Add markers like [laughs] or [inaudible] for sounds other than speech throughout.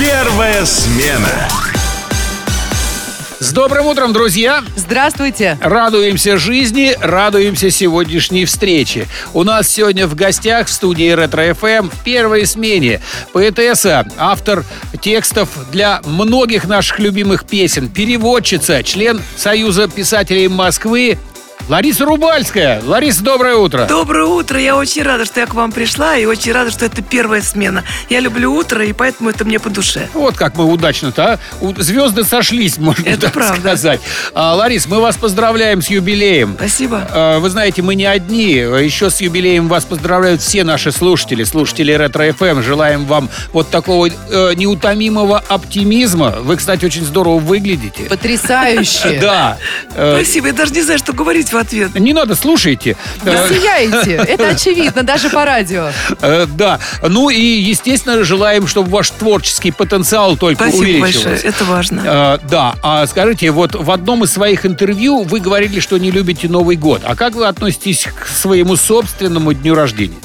Первая смена. С добрым утром, друзья! Здравствуйте! Радуемся жизни, радуемся сегодняшней встрече. У нас сегодня в гостях в студии Ретро ФМ в первой смене поэтесса, автор текстов для многих наших любимых песен, переводчица, член Союза писателей Москвы Лариса Рубальская. Лариса, доброе утро. Доброе утро. Я очень рада, что я к вам пришла, и очень рада, что это первая смена. Я люблю утро, и поэтому это мне по душе. Вот как мы удачно-то, а? Звезды сошлись, можно это так правда. сказать. А, Ларис, мы вас поздравляем с юбилеем. Спасибо. А, вы знаете, мы не одни. Еще с юбилеем вас поздравляют все наши слушатели, слушатели Ретро ФМ. Желаем вам вот такого э, неутомимого оптимизма. Вы, кстати, очень здорово выглядите. Потрясающе! [laughs] Да. Э, Спасибо. Я даже не знаю, что говорить в ответ. Не надо, слушайте. Вы Э, сияете, это очевидно, даже по радио. [laughs] э, Да. Ну и, естественно, желаем, чтобы ваш творческий потенциал только Спасибо увеличивался. большое. Это важно. Э, да, а скажите, вот в одном из своих интервью вы говорили, что не любите Новый год. А как вы относитесь к своему собственному дню рождения?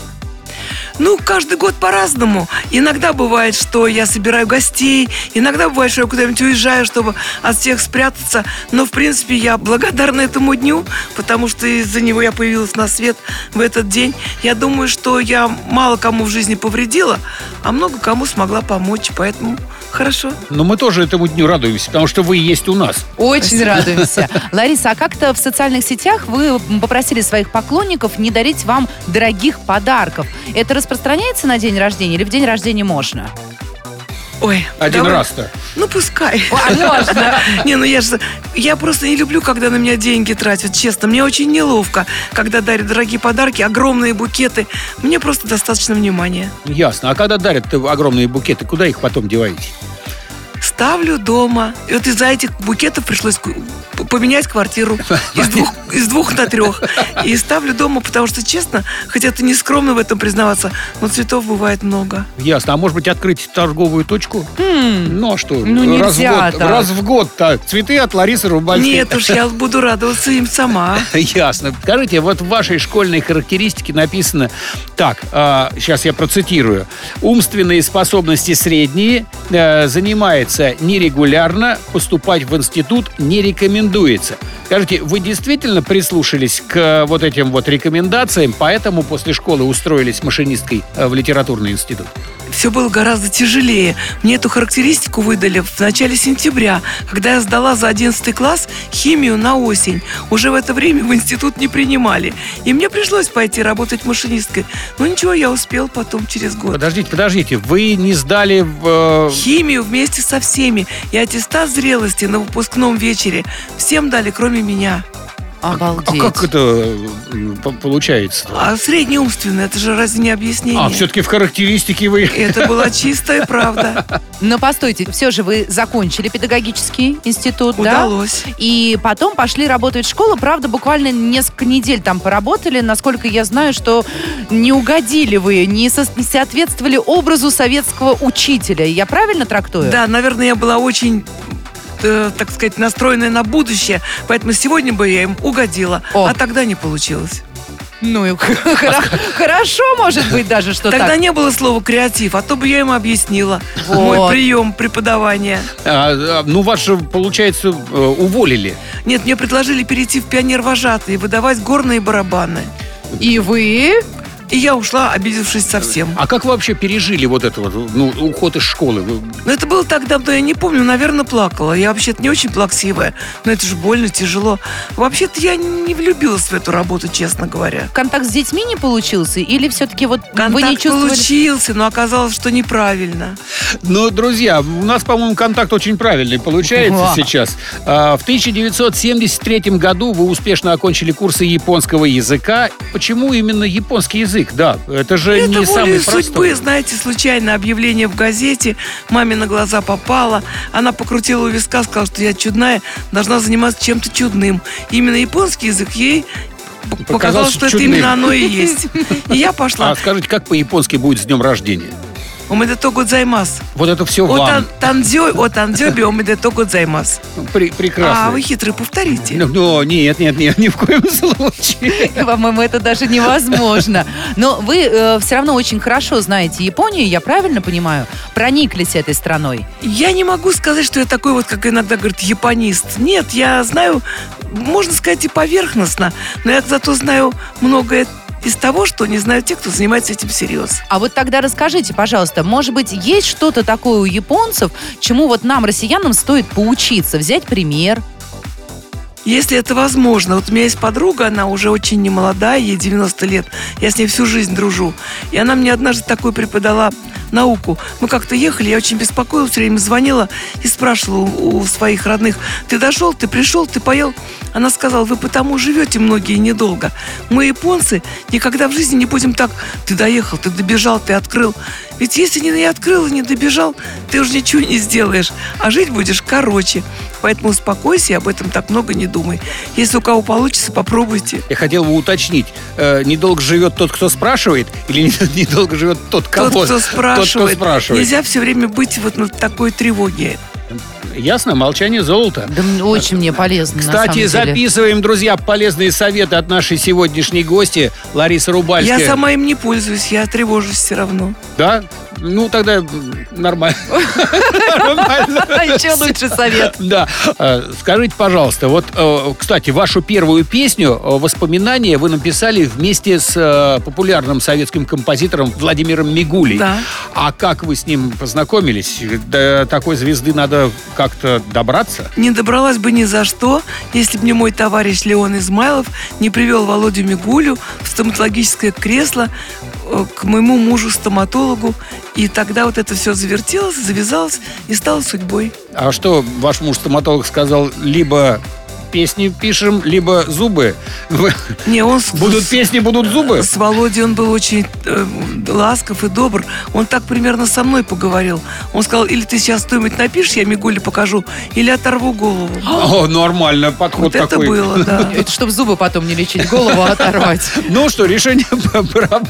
Ну, каждый год по-разному. Иногда бывает, что я собираю гостей, иногда бывает, что я куда-нибудь уезжаю, чтобы от всех спрятаться. Но, в принципе, я благодарна этому дню, потому что из-за него я появилась на свет в этот день. Я думаю, что я мало кому в жизни повредила, а много кому смогла помочь, поэтому хорошо. Но мы тоже этому дню радуемся, потому что вы есть у нас. Очень радуемся. [laughs] Лариса, а как-то в социальных сетях вы попросили своих поклонников не дарить вам дорогих подарков. Это распространяется на день рождения или в день рождения можно? Ой, Один давай. раз-то. Ну, пускай. А, можно. [laughs] Не, ну я же... Я просто не люблю, когда на меня деньги тратят, честно. Мне очень неловко, когда дарят дорогие подарки, огромные букеты. Мне просто достаточно внимания. Ясно. А когда дарят огромные букеты, куда их потом деваете? Ставлю дома. И вот из-за этих букетов пришлось поменять квартиру из двух, из двух на трех. И ставлю дома, потому что, честно, хотя это не скромно в этом признаваться, но цветов бывает много. Ясно. А может быть открыть торговую точку? Ну а что? Ну, раз, в нельзя год, так. раз в год-то цветы от Ларисы Рубальской. Нет уж, я буду радоваться им сама. [laughs] Ясно. Скажите, вот в вашей школьной характеристике написано так, сейчас я процитирую. Умственные способности средние, э, занимается нерегулярно, поступать в институт не рекомендуется. Скажите, вы действительно прислушались к э, вот этим вот рекомендациям, поэтому после школы устроились машинисткой э, в литературный институт? Все было гораздо тяжелее. Мне эту характеристику выдали в начале сентября, когда я сдала за 11 класс химию на осень. Уже в это время в институт не принимали. И мне пришлось пойти работать машинисткой. Но ничего, я успел потом через год. Подождите, подождите, вы не сдали в... э, Химию вместе со всеми. И аттестат зрелости на выпускном вечере всем дали, кроме меня. А Обалдеть. как это по- получается? А среднеумственное, это же разве не объяснение? А, все-таки в характеристике вы... [laughs] Это была чистая правда. Но постойте, все же вы закончили педагогический институт, да? Удалось. И потом пошли работать в школу. Правда, буквально несколько недель там поработали. Насколько я знаю, что не угодили вы, не, со- не соответствовали образу советского учителя. Я правильно трактую? Да, наверное, я была очень э, так сказать, настроенная на будущее, поэтому сегодня бы я им угодила, О. а тогда не получилось. Ну, и [laughs] хоро- хорошо, может быть, даже, что Тогда так. не было слова креатив, а то бы я им объяснила [laughs] Вот. мой прием преподавания. А, а, ну, вас же, получается, э, уволили. Нет, мне предложили перейти в пионер-вожатый и выдавать горные барабаны. И вы? И я ушла, обидевшись совсем. А как вы вообще пережили вот это вот, ну, уход из школы? Вы- Но это было так давно, я не помню, наверное, плакала. Я вообще-то не очень плаксивая, но это же больно, тяжело. Вообще-то я не влюбилась в эту работу, честно говоря. Контакт с детьми не получился? Или все-таки вот вы Контакт не чувствовали... получился, но оказалось, что неправильно. Ну, друзья, у нас, по-моему, контакт очень правильный получается Ва. сейчас. А, В 1973 году вы успешно окончили курсы японского языка. Почему именно японский язык? Да, это же Это не самый судьбы, простой. знаете, случайно объявление в газете, маме на глаза попало, она покрутила у виска, сказала, что я чудная, должна заниматься чем-то чудным. Именно японский язык ей п- Показался показал, что это чудным. именно оно и [laughs] есть. И я пошла. А скажите, как по-японски будет с днем рождения? Омедето годзаймас. Вот это все О вам. тан- тандзё, о тандзёби, омедето годзаймас. Пре- прекрасно. А, вы хитрый, повторите. Ну, ну, нет, нет, нет, ни в коем [laughs] случае. По-моему, это даже невозможно. Но вы все равно очень хорошо знаете Японию, я правильно понимаю? Прониклись этой страной. Я не могу сказать, что я такой вот, как иногда говорят, японист. Нет, я знаю, можно сказать, и поверхностно, но я зато знаю многое из того, что не знают те, кто занимается этим всерьез. А вот тогда расскажите, пожалуйста, может быть, есть что-то такое у японцев, чему вот нам, россиянам, стоит поучиться, взять пример? Если это возможно. Вот у меня есть подруга, она уже очень немолодая, ей 90 лет. Я с ней всю жизнь дружу. И она мне однажды такой преподала науку. Мы как-то ехали, я очень беспокоилась, все время звонила и спрашивала у, у своих родных, ты дошел, ты пришел, ты поел? Она сказала, вы потому живете многие недолго. Мы, японцы, никогда в жизни не будем так, ты доехал, ты добежал, ты открыл. Ведь если не открыл и не добежал, ты уже ничего не сделаешь, а жить будешь короче. Поэтому успокойся и об этом так много не думай. Если у кого получится, попробуйте. Я хотел бы уточнить, э, недолго живет тот, кто спрашивает, или [laughs] недолго живет тот, кого Тот, кто спрашивает. Тот, кто спрашивает. Нельзя все время быть вот на такой тревоге. Ясно? Молчание золото. Да очень мне полезно, на Кстати, записываем, друзья, полезные советы от нашей сегодняшней гости Ларисы Рубальской. Я сама им не пользуюсь, я тревожусь все равно. Да? Ну, тогда м, нормально. Нормально. [laughs] А еще лучше совет. Да. Э, Скажите, пожалуйста, вот, э, кстати, вашу первую песню э, «Воспоминания» вы написали вместе с э, популярным советским композитором Владимиром Мигулей. Да. А как вы с ним познакомились? До такой звезды надо как-то добраться? Не добралась бы ни за что, если бы мне мой товарищ Леон Измайлов не привел Володю Мигулю в стоматологическое кресло э, к моему мужу-стоматологу. И тогда вот это все завертелось, завязалось и стало судьбой. А что ваш муж-стоматолог сказал? Либо песни пишем, либо зубы. [laughs] Не, он с- Будут песни, будут зубы? С Володей он был очень э, ласков и добр. Он так примерно со мной поговорил. Он сказал, или ты сейчас что-нибудь напишешь, я Мигуле покажу, или оторву голову. [gasps] О, нормально, подход Вот это такой. было, [laughs] да. Это чтобы зубы потом не лечить, голову оторвать. [laughs] Ну что, решение проблем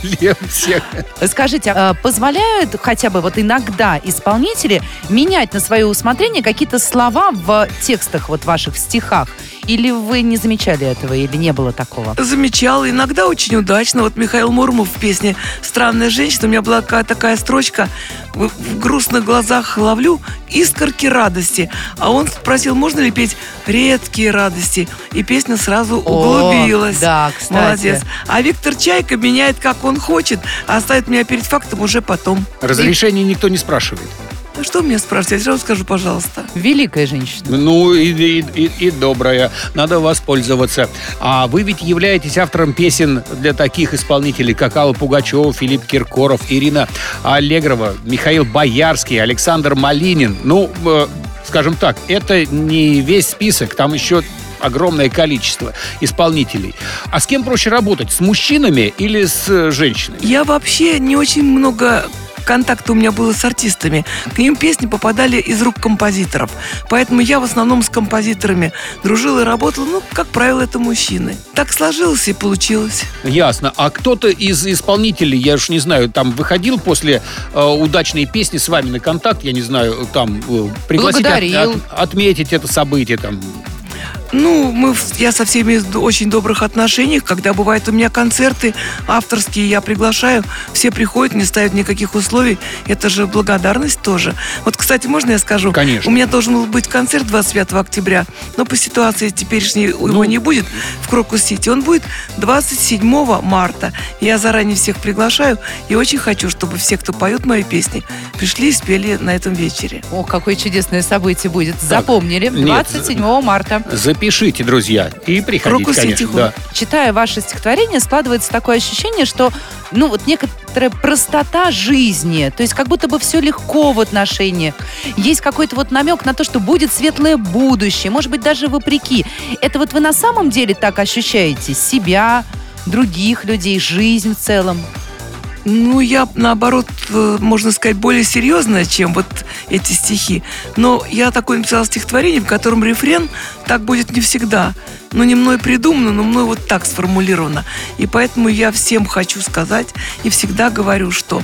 всех. Скажите, а позволяют хотя бы вот иногда исполнители менять на свое усмотрение какие-то слова в текстах вот ваших, в стихах? Или вы не замечали этого, или не было такого? Замечал, иногда очень удачно. Вот Михаил Муромов в песне «Странная женщина», у меня была такая строчка в, грустных глазах ловлю искорки радости. А он спросил, можно ли петь редкие радости. И песня сразу углубилась. да, кстати. Молодец. А Виктор Чайка меняет, как он хочет, а ставит меня перед фактом уже потом. Разрешения никто не спрашивает. А Что мне спрашивать? Я сразу скажу, пожалуйста. Великая женщина. Ну и, и, и- и добрая. Надо воспользоваться. А вы ведь являетесь автором песен для таких исполнителей, как Алла Пугачева, Филипп Киркоров, Ирина Аллегрова, Михаил Боярский, Александр Малинин. Ну, э, скажем так, это не весь список. Там еще огромное количество исполнителей. А с кем проще работать? С мужчинами или с э, женщинами? Я вообще не очень много контакта у меня было с артистами. К ним песни попадали из рук композиторов. Поэтому я в основном с композиторами дружила и работала. Ну, как правило, это мужчины. Так сложилось и получилось. Ясно. А кто-то из исполнителей, я уж не знаю, там выходил после э, удачной песни с вами на контакт, я не знаю, там э, пригласить, от- от- отметить это событие там. Ну, мы, я со всеми в очень добрых отношениях. Когда бывают у меня концерты авторские, я приглашаю. Все приходят, не ставят никаких условий. Это же благодарность тоже. Вот, кстати, можно я скажу? Конечно. У меня должен был быть концерт 25 октября, но по ситуации теперешней Ну. его не будет в Крокус-Сити. Он будет 27 марта. Я заранее всех приглашаю и очень хочу, чтобы все, кто поет мои песни, пришли и спели на этом вечере. Ох, какое чудесное событие будет. Запомнили. нет, 27 марта. Запишите, друзья, и приходите, Крокус конечно. Да. Читая ваше стихотворение, складывается такое ощущение, что, ну, вот некоторая простота жизни, то есть как будто бы все легко в отношениях. Есть какой-то вот намек на то, что будет светлое будущее, может быть, даже вопреки. Это вот вы на самом деле так ощущаете себя, других людей, жизнь в целом? Ну, я, наоборот, э, можно сказать, более серьезная, чем вот эти стихи. Но я такое написала стихотворение, в котором рефрен так будет не всегда. Ну, не мной придумано, но мной вот так сформулировано. И поэтому я всем хочу сказать и всегда говорю, что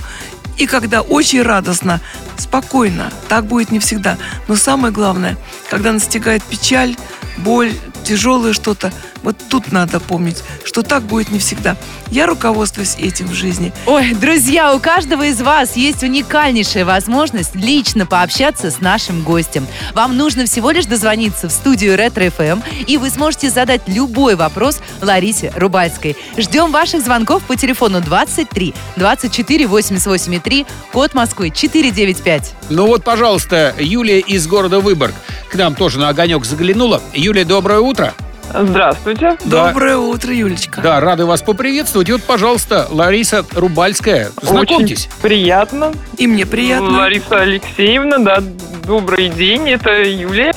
и когда очень радостно, спокойно. Так будет не всегда. Но самое главное, когда настигает печаль, боль, тяжелое что-то, вот тут надо помнить, что так будет не всегда. Я руководствуюсь этим в жизни. Ой, друзья, у каждого из вас есть уникальнейшая возможность лично пообщаться с нашим гостем. Вам нужно всего лишь дозвониться в студию Ретро ФМ, и вы сможете задать любой вопрос Ларисе Рубальской. Ждем ваших звонков по телефону 23 24 88 3, код Москвы 495. Ну вот, пожалуйста, Юлия из города Выборг к нам тоже на огонек заглянула. Юлия, доброе утро. Здравствуйте. Да. Доброе утро, Юлечка. Да, рады вас поприветствовать. И вот, пожалуйста, Лариса Рубальская. Знакомьтесь. Очень приятно. И мне приятно. Лариса Алексеевна, да, добрый день, это Юлия.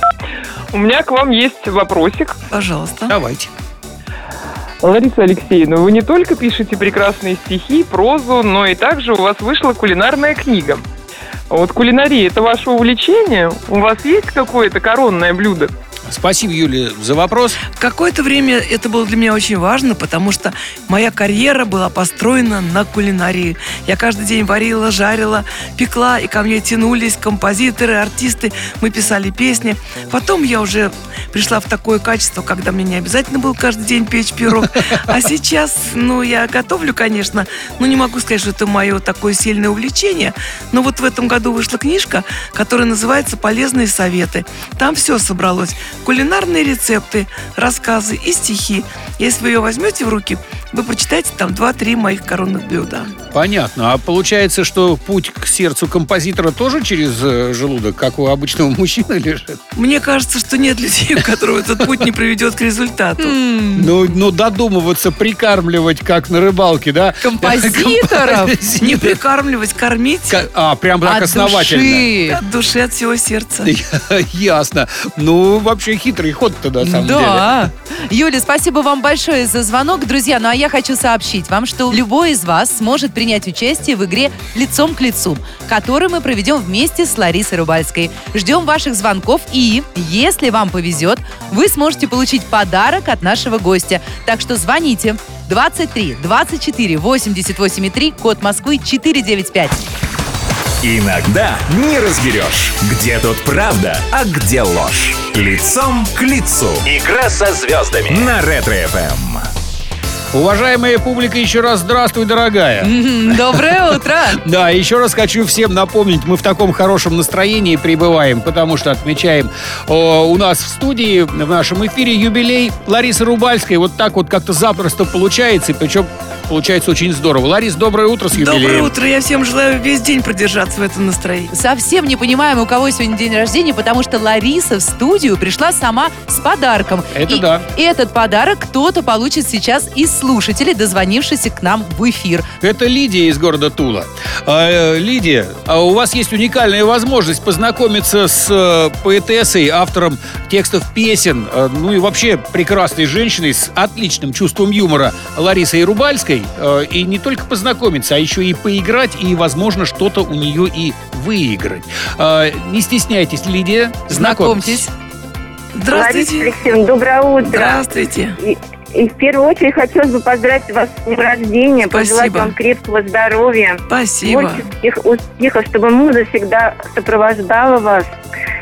У меня к вам есть вопросик. Пожалуйста. Давайте. Лариса Алексеевна, вы не только пишете прекрасные стихи, прозу, но и также у вас вышла кулинарная книга. Вот кулинария – это ваше увлечение? У вас есть какое-то коронное блюдо? Спасибо, Юлия, за вопрос. Какое-то время это было для меня очень важно, потому что моя карьера была построена на кулинарии. Я каждый день варила, жарила, пекла, и ко мне тянулись композиторы, артисты. Мы писали песни. Потом я уже пришла в такое качество, когда мне не обязательно было каждый день печь пирог. А сейчас, ну, я готовлю, конечно, но не могу сказать, что это мое такое сильное увлечение. Но вот в этом году вышла книжка, которая называется «Полезные советы». Там все собралось кулинарные рецепты, рассказы и стихи. Если вы ее возьмете в руки, вы прочитаете там 2-3 моих коронных блюда. Понятно. А получается, что путь к сердцу композитора тоже через э, желудок, как у обычного [laughs] мужчины лежит? Мне кажется, что нет людей, у которых этот путь не приведет к результату. Ну, ну, додумываться, прикармливать, как на рыбалке, да? [laughs] Композиторов? Не прикармливать, кормить А, прям так От основательно. души. от души, от всего сердца. [laughs] Ясно. Ну, вообще хитрый ход-то на самом деле. Да. Юля, спасибо вам большое за звонок. Друзья, ну а я хочу сообщить вам, что любой из вас сможет принять участие в игре «Лицом к лицу», которую мы проведем вместе с Ларисой Рубальской. Ждем ваших звонков и, если вам повезет, вы сможете получить подарок от нашего гостя. Так что звоните. 23 24 88 3, код Москвы 495. Иногда не разберешь, где тут правда, а где ложь. Лицом к лицу. Игра со звездами. На Ретро-ФМ. Уважаемая публика, еще раз здравствуй, дорогая. Доброе утро! [laughs] Да, еще раз хочу всем напомнить, мы в таком хорошем настроении пребываем, потому что отмечаем о, у нас в студии, в нашем эфире юбилей Ларисы Рубальской. Вот так вот как-то запросто получается, и причем получается очень здорово. Ларис, доброе утро с юбилеем. Доброе утро. Я всем желаю весь день продержаться в этом настроении. Совсем не понимаем, у кого сегодня день рождения, потому что Лариса в студию пришла сама с подарком. Это и да. этот подарок кто-то получит сейчас из слушателей, дозвонившихся к нам в эфир. Это Лидия из города Тула. А, э, Лидия, а у вас есть уникальная возможность познакомиться с э, поэтессой, автором текстов песен, э, ну и вообще прекрасной женщиной с отличным чувством юмора Ларисой Рубальской. И не только познакомиться, а еще и поиграть, и, возможно, что-то у нее и выиграть. Э, Не стесняйтесь, Лидия, знакомьтесь. Знакомьтесь. Здравствуйте. Лариса Алексеевна, доброе утро. Здравствуйте. И, в первую очередь хотелось бы поздравить вас с днем рождения, пожелать Спасибо. вам крепкого здоровья, Спасибо. творческих успехов, чтобы муза всегда сопровождала вас.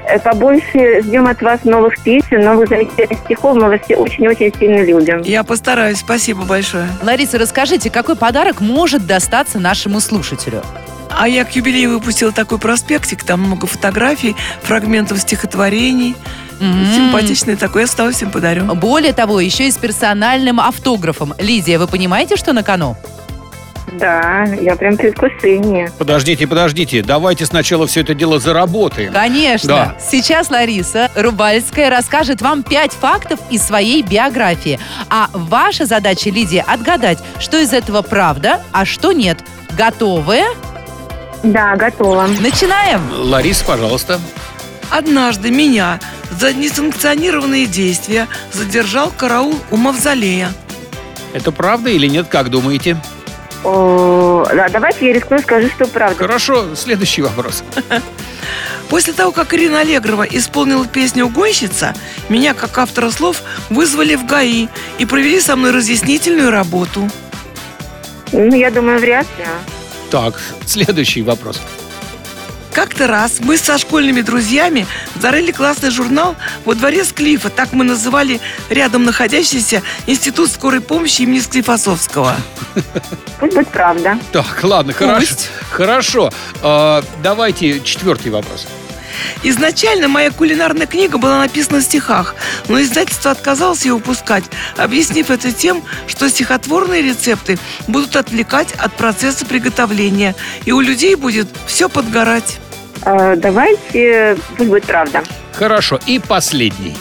Э, Побольше ждем от вас новых песен, новых замечательных стихов. Мы вас все очень-очень сильно любим. Я постараюсь. Спасибо большое. Лариса, расскажите, какой подарок может достаться нашему слушателю? А я к юбилею выпустила такой проспектик, там много фотографий, фрагментов стихотворений. М. Симпатичный такой, я с удовольствием подарю. Более того, еще и с персональным автографом. Лидия, вы понимаете, что на кону? Да, я прям в предвкушении. Подождите, подождите, давайте сначала все это дело заработаем. Конечно. Да. Сейчас Лариса Рубальская расскажет вам пять фактов из своей биографии. А ваша задача, Лидия, отгадать, что из этого правда, а что нет. Готовы? Да, готова. Начинаем. Ларис, пожалуйста. Однажды меня за несанкционированные действия задержал караул у мавзолея. Это правда или нет, как думаете? О, да, давайте я рискну и скажу, что правда. Хорошо, следующий вопрос. [laughs] После того, как Ирина Аллегрова исполнила песню «Угонщица», меня, как автора слов, вызвали в ГАИ и провели со мной разъяснительную работу. Ну, я думаю, вряд ли. Так, следующий вопрос. Как-то раз мы со школьными друзьями зарыли классный журнал во дворе Склифа, так мы называли рядом находящийся Институт скорой помощи имени Склифосовского. Пусть будет правда. Так, ладно, хорошо. Хорошо. А, давайте четвертый вопрос. Изначально моя кулинарная книга была написана в стихах, но издательство отказалось ее выпускать, объяснив это тем, что стихотворные рецепты будут отвлекать от процесса приготовления, и у людей будет все подгорать. Э, давайте, пусть будет правда. Хорошо. И последний.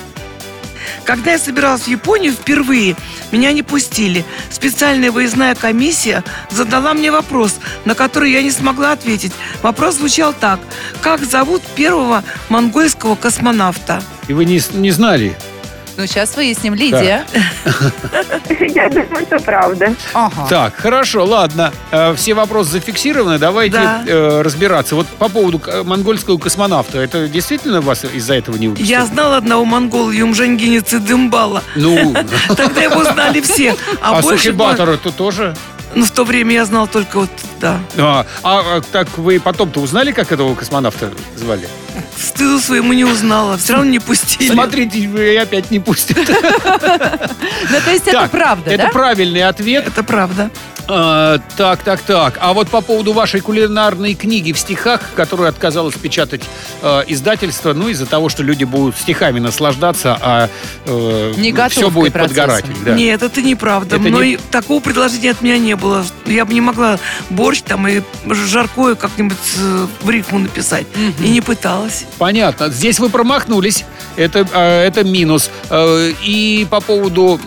Когда я собиралась в Японию впервые, меня не пустили. Специальная выездная комиссия задала мне вопрос, на который я не смогла ответить. Вопрос звучал так. Как зовут первого монгольского космонавта? И вы не, не знали? Ну, сейчас выясним. Лидия. [laughs] Я думаю, что правда. Ага. Так, хорошо, ладно. Э, Все вопросы зафиксированы. Давайте Да. э, разбираться. Вот по поводу к- монгольского космонавта. Это действительно вас из-за этого не выпустили? Я знала одного монгола Юмжангини Цидымбала. Ну, [laughs] Тогда его знали все. А, а больше... Сухибатора это тоже? Ну, в то время я знал только вот, да. А, а, а так вы потом-то узнали, как этого космонавта звали? Стыду своему не узнала. Все равно не пустили. Смотрите, вы опять не пустят. [laughs] Ну, то есть это правда, Это да? правильный ответ. Это правда. А, так, так, так. А вот по поводу вашей кулинарной книги в стихах, которую отказалось печатать э, издательство, ну, из-за того, что люди будут стихами наслаждаться, а Не все будет процессом. подгорать. Да. Нет, это неправда. Это Мной не- такого предложения от меня не было. Я бы не могла борщ там и жаркое как-нибудь э, в рифму написать. И не пыталась. Понятно. Здесь вы промахнулись. Это, э, это минус. Э, и по поводу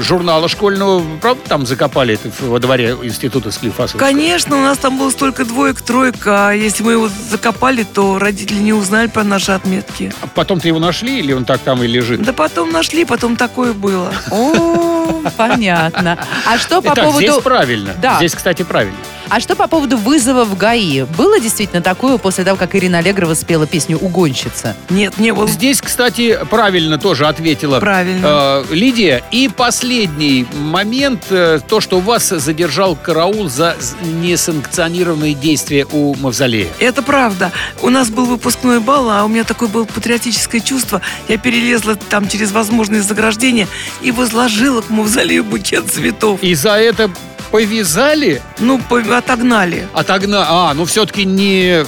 журнала школьного, правда, там закопали это во дворе института Склифасовского? Конечно, у нас там было столько двоек, троек, а если мы его закопали, то родители не узнали про наши отметки. А Потом-то его нашли или он так там и лежит? Да потом нашли, потом такое было. О, понятно. А что по Итак, здесь поводу... правильно. Да. Здесь, кстати, правильно. А что по поводу вызова в ГАИ? Было действительно такое после того, как Ирина Аллегрова спела песню «Угонщица»? Нет, не было. Здесь, кстати, правильно тоже ответила Правильно. э, Лидия. И последний момент, э, то, что вас задержал караул за несанкционированные действия у Мавзолея. Это правда. У нас был выпускной бал, а у меня такое было патриотическое чувство. Я перелезла там через возможные заграждения и возложила к мавзолею букет цветов. И за это повязали, Ну, по- отогнали. отогнали. А, ну все-таки не...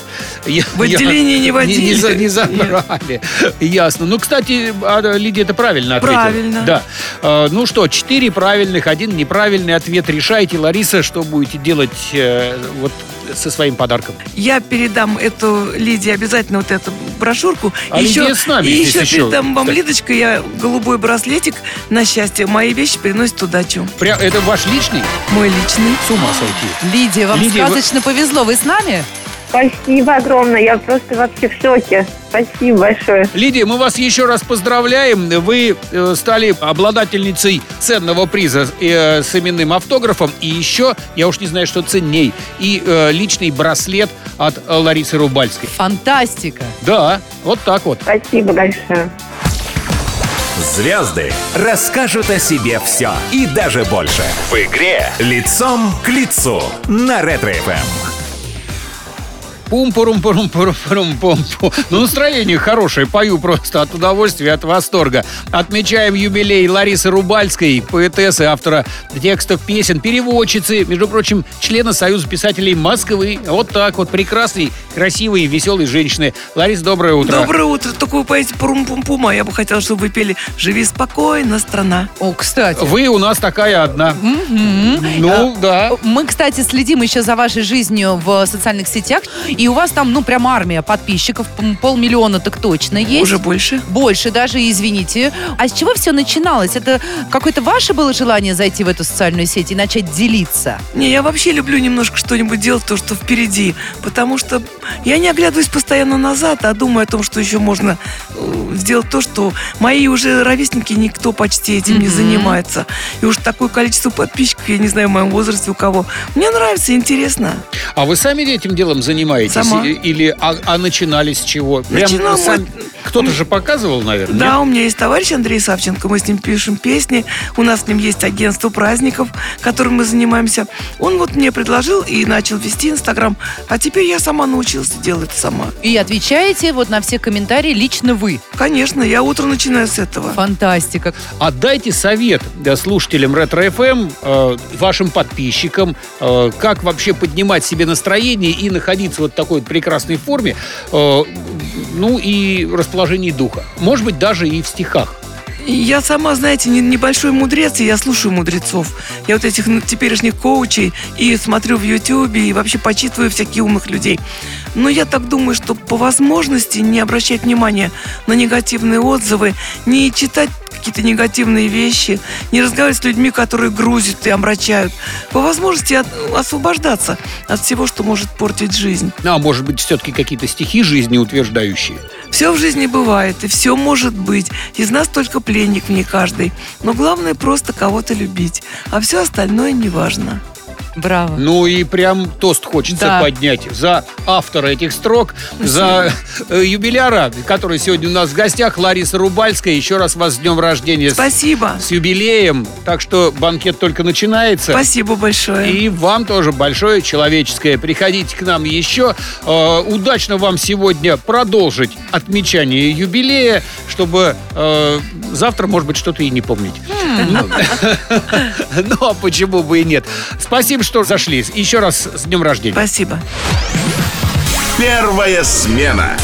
В отделение не Не, водили. за- не забрали. Ясно. Ну, кстати, а, Лидия это правильно ответила. Правильно. Да. Э, Ну что, четыре правильных, один неправильный ответ. Решайте, Лариса, что будете делать э, вот со своим подарком. Я передам эту Лидии обязательно вот эту брошюрку. А И Лидия с нами и здесь еще еще, передам вам, кстати. Лидочка, я голубой браслетик на счастье. Мои вещи приносят удачу. Пря- это ваш личный? Мой личный. С ума сойти. Лидия, вам Лидия, вы- сказочно повезло. Вы с нами? Спасибо огромное. Я просто вообще в шоке. Спасибо большое. Лидия, мы вас еще раз поздравляем. Вы э, стали обладательницей ценного приза э, с именным автографом. И еще, я уж не знаю, что ценней, и э, личный браслет от Ларисы Рубальской. Фантастика. Да, вот так вот. Спасибо большое. Звезды расскажут о себе все и даже больше. В игре «Лицом к лицу» на Ретро-ФМ. Пум пурум пурум пурум пурум пум пу Ну, настроение хорошее, пою просто от удовольствия, от восторга. Отмечаем юбилей Ларисы Рубальской, поэтессы, автора текстов песен, переводчицы, между прочим, члена Союза писателей Москвы. Вот так вот, прекрасной, красивой и веселой женщины. Лариса, доброе утро. Доброе утро. Только вы поете пурум-пум-пум, а я бы хотела, чтобы вы пели «Живи спокойно, страна». О, кстати. Вы у нас такая одна. Мгм. Ну, да. Мы, кстати, следим еще за вашей жизнью в социальных сетях. И у вас там, ну, прям армия подписчиков. Полмиллиона так точно есть. Уже больше. Больше даже, извините. А с чего все начиналось? Это какое-то ваше было желание зайти в эту социальную сеть и начать делиться? Не, я вообще люблю немножко что-нибудь делать, то, что впереди. Потому что я не оглядываюсь постоянно назад, а думаю о том, что еще можно э, сделать то, что мои уже ровесники, никто почти этим не занимается. И уж такое количество подписчиков, я не знаю, в моем возрасте у кого. Мне нравится, интересно. А вы сами этим делом занимаетесь? Сама. И- Или а, а начинали с чего? Начинал мой- Кто-то же показывал, наверное. Да, нет? у меня есть товарищ Андрей Савченко, мы с ним пишем песни, у нас с ним есть агентство праздников, которым мы занимаемся. Он вот мне предложил и начал вести Инстаграм, а теперь я сама научилась делать сама. И отвечаете вот на все комментарии лично вы. Конечно, я утро начинаю с этого. Фантастика. Отдайте совет да, слушателям Ретро-ФМ, э, вашим подписчикам, э, как вообще поднимать себе настроение и находиться вот такой вот прекрасной форме, э, ну и расположении духа. Может быть, даже и в стихах. Я сама, знаете, не- небольшой мудрец, и я слушаю мудрецов. Я вот этих ну, теперешних коучей и смотрю в Ютьюбе, и вообще почитываю всяких умных людей. Но я так думаю, что по возможности не обращать внимания на негативные отзывы, не читать какие-то негативные вещи, не разговаривать с людьми, которые грузят и омрачают. По возможности от- освобождаться от всего, что может портить жизнь. Ну, а может быть, все-таки какие-то стихи жизнеутверждающие. Все в жизни бывает, и все может быть. Из нас только пленник в ней каждый. Но главное просто кого-то любить. А все остальное не важно. Браво. Ну и прям тост хочется Да. поднять за автора этих строк, за э, юбиляра, который сегодня у нас в гостях, Лариса Рубальская. Еще раз вас с днем рождения. с- Спасибо. С юбилеем. Так что банкет только начинается. Спасибо большое. И вам тоже большое человеческое. Приходите к нам еще. Э, удачно вам сегодня продолжить отмечание юбилея, чтобы э, завтра, может быть, что-то и не помнить. Ну, [laughs] Ну, а почему бы и нет? Спасибо, что зашли. Еще раз с днем рождения. Спасибо. Первая смена.